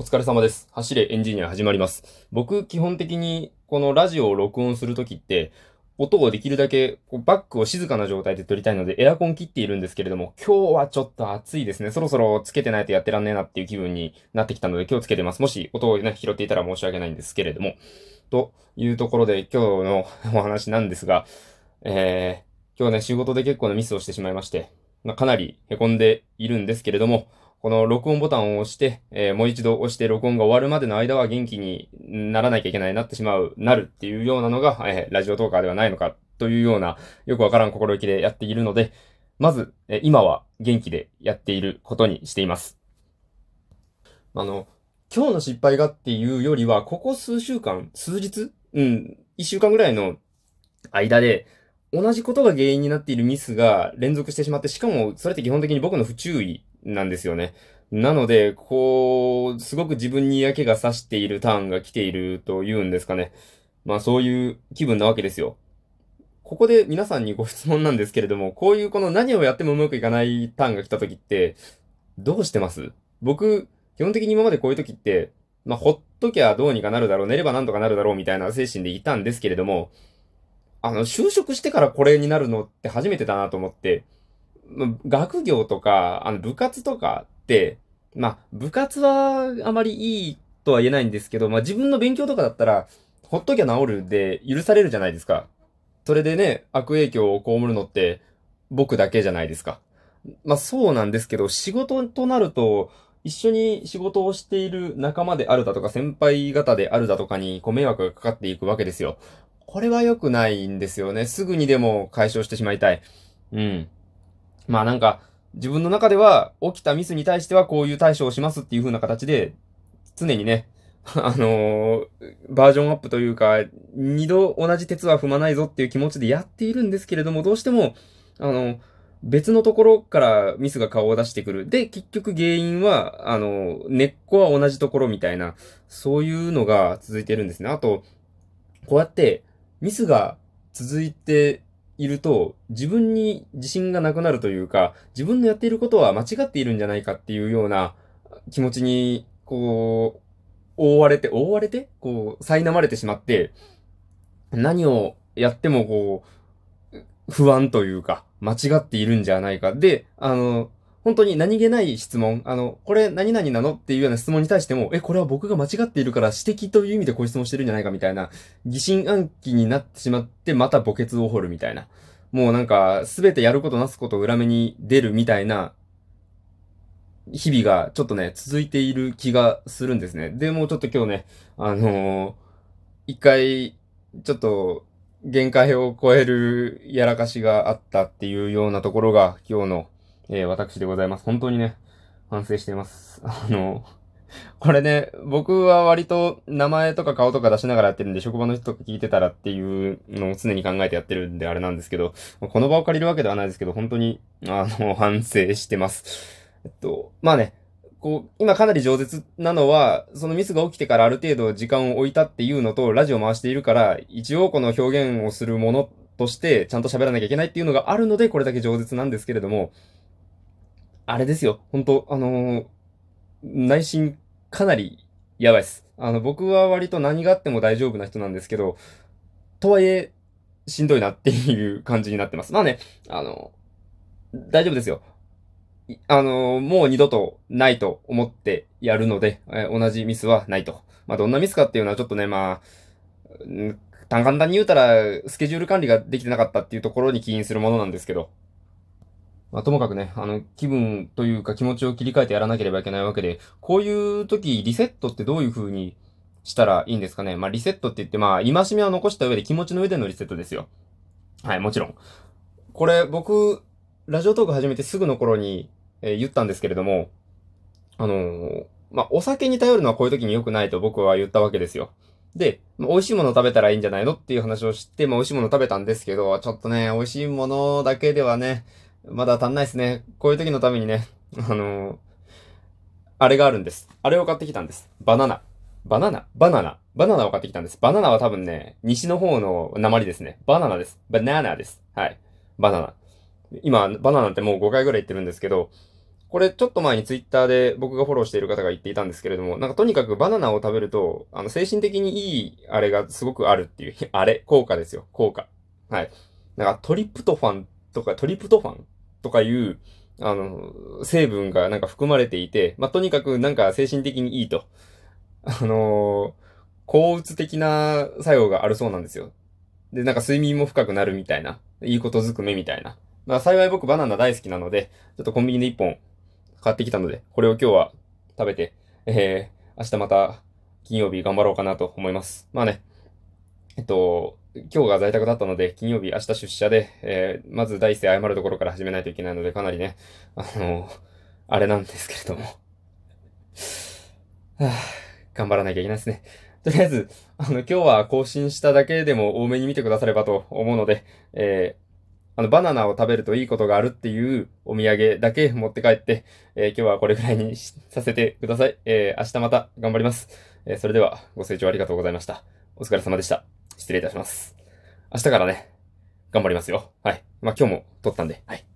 お疲れ様です。走れエンジニア始まります。僕、基本的にこのラジオを録音するときって、音をできるだけこうバックを静かな状態で撮りたいのでエアコン切っているんですけれども、今日はちょっと暑いですね。そろそろつけてないとやってらんねえなっていう気分になってきたので今日つけてます。もし音をね、拾っていたら申し訳ないんですけれども。というところで今日のお話なんですが、えー、今日ね、仕事で結構なミスをしてしまいまして、まあ、かなり凹んでいるんですけれども、この録音ボタンを押して、えー、もう一度押して録音が終わるまでの間は元気にならなきゃいけないなってしまう、なるっていうようなのが、えー、ラジオトーカーではないのかというような、よくわからん心意気でやっているので、まず、え、今は元気でやっていることにしています。あの、今日の失敗がっていうよりは、ここ数週間、数日？うん、一週間ぐらいの間で、同じことが原因になっているミスが連続してしまって、しかもそれって基本的に僕の不注意なんですよね。なので、こう、すごく自分に嫌気がさしているターンが来ているというんですかね。まあそういう気分なわけですよ。ここで皆さんにご質問なんですけれども、こういうこの何をやってもうまくいかないターンが来た時って、どうしてます？僕、基本的に今までこういう時って、まあほっときゃどうにかなるだろう、寝ればなんとかなるだろうみたいな精神でいたんですけれども、あの、就職してからこれになるのって初めてだなと思って、学業とか、あの、部活とかって、まあ、部活はあまりいいとは言えないんですけど、まあ自分の勉強とかだったら、ほっときゃ治るで許されるじゃないですか。それでね、悪影響を被るのって僕だけじゃないですか。まあそうなんですけど、仕事となると、一緒に仕事をしている仲間であるだとか先輩方であるだとかにこう迷惑がかかっていくわけですよ。これは良くないんですよね。すぐにでも解消してしまいたい。うん。まあなんか、自分の中では起きたミスに対してはこういう対処をしますっていう風な形で、常にね、あのー、バージョンアップというか、二度同じ鉄は踏まないぞっていう気持ちでやっているんですけれども、どうしても、あの、別のところからミスが顔を出してくる。で、結局原因は、あの、根っこは同じところみたいな、そういうのが続いてるんですね。あと、こうやってミスが続いていると、自分に自信がなくなるというか、自分のやっていることは間違っているんじゃないかっていうような気持ちに、こう、覆われて、覆われてこう、苛まれてしまって、何をやってもこう、不安というか、間違っているんじゃないか。で、あの、本当に何気ない質問、あの、これ何々なのっていうような質問に対しても、え、これは僕が間違っているから指摘という意味でこういう質問してるんじゃないかみたいな、疑心暗鬼になってしまって、また墓穴を掘るみたいな。もうなんか、すべてやることなすこと裏目に出るみたいな、日々がちょっとね、続いている気がするんですね。で、もうちょっと今日ね、あのー、一回、ちょっと、限界を超えるやらかしがあったっていうようなところが今日のえー、私でございます。本当にね、反省しています。あの、これね、僕は割と名前とか顔とか出しながらやってるんで、職場の人とか聞いてたらっていうのを常に考えてやってるんであれなんですけど、この場を借りるわけではないですけど、本当に、あの、反省してます。えっと、まあね、こう、今かなり饒舌なのは、そのミスが起きてからある程度時間を置いたっていうのと、ラジオ回しているから、一応この表現をするものとして、ちゃんと喋らなきゃいけないっていうのがあるので、これだけ饒舌なんですけれども、あれですよ。本当あのー、内心かなりやばいです。あの、僕は割と何があっても大丈夫な人なんですけど、とはいえ、しんどいなっていう感じになってます。まあね、あの、大丈夫ですよ。あの、もう二度とないと思ってやるので、え同じミスはないと。まあ、どんなミスかっていうのはちょっとね、まあ、単簡単に言うたら、スケジュール管理ができてなかったっていうところに起因するものなんですけど、まあ、ともかくね、あの、気分というか気持ちを切り替えてやらなければいけないわけで、こういう時、リセットってどういう風にしたらいいんですかね。まあ、リセットって言って、まあ、戒めは残した上で気持ちの上でのリセットですよ。はい、もちろん。これ、僕、ラジオトーク始めてすぐの頃に、えー、言ったんですけれども、あのー、まあ、お酒に頼るのはこういう時に良くないと僕は言ったわけですよ。で、美味しいもの食べたらいいんじゃないのっていう話をして、まあ、美味しいもの食べたんですけど、ちょっとね、美味しいものだけではね、まだ足んないですね。こういう時のためにね、あのー、あれがあるんです。あれを買ってきたんです。バナナ。バナナ？バナナ。バナナを買ってきたんです。バナナは多分ね、西の方の鉛ですね。バナナです。バナナです。はい。バナナ。今、バナナってもう5回ぐらい言ってるんですけど、これちょっと前にツイッターで僕がフォローしている方が言っていたんですけれども、なんかとにかくバナナを食べると、あの、精神的にいいあれがすごくあるっていう、あれ、効果ですよ、効果。はい。なんかトリプトファンとか、トリプトファンとかいう、あの、成分がなんか含まれていて、まあ、とにかくなんか精神的にいいと。あのー、抗うつ的な作用があるそうなんですよ。で、なんか睡眠も深くなるみたいな。いいことずくめみたいな。まあ幸い僕バナナ大好きなので、ちょっとコンビニで一本買ってきたので、これを今日は食べて、えー、明日また金曜日頑張ろうかなと思います。まあね、えっと、今日が在宅だったので、金曜日明日出社で、えー、まず第一声謝るところから始めないといけないので、かなりね、あのあれなんですけれども はぁ、頑張らなきゃいけないですね。とりあえず、あの、今日は更新しただけでも多めに見てくださればと思うので、えー、あの、バナナを食べるといいことがあるっていうお土産だけ持って帰って、えー、今日はこれくらいにさせてください。えー、明日また頑張ります。えー、それでは、ご清聴ありがとうございました。お疲れ様でした。失礼いたします。明日からね、頑張りますよ。はい。まあ、今日も撮ったんで、はい。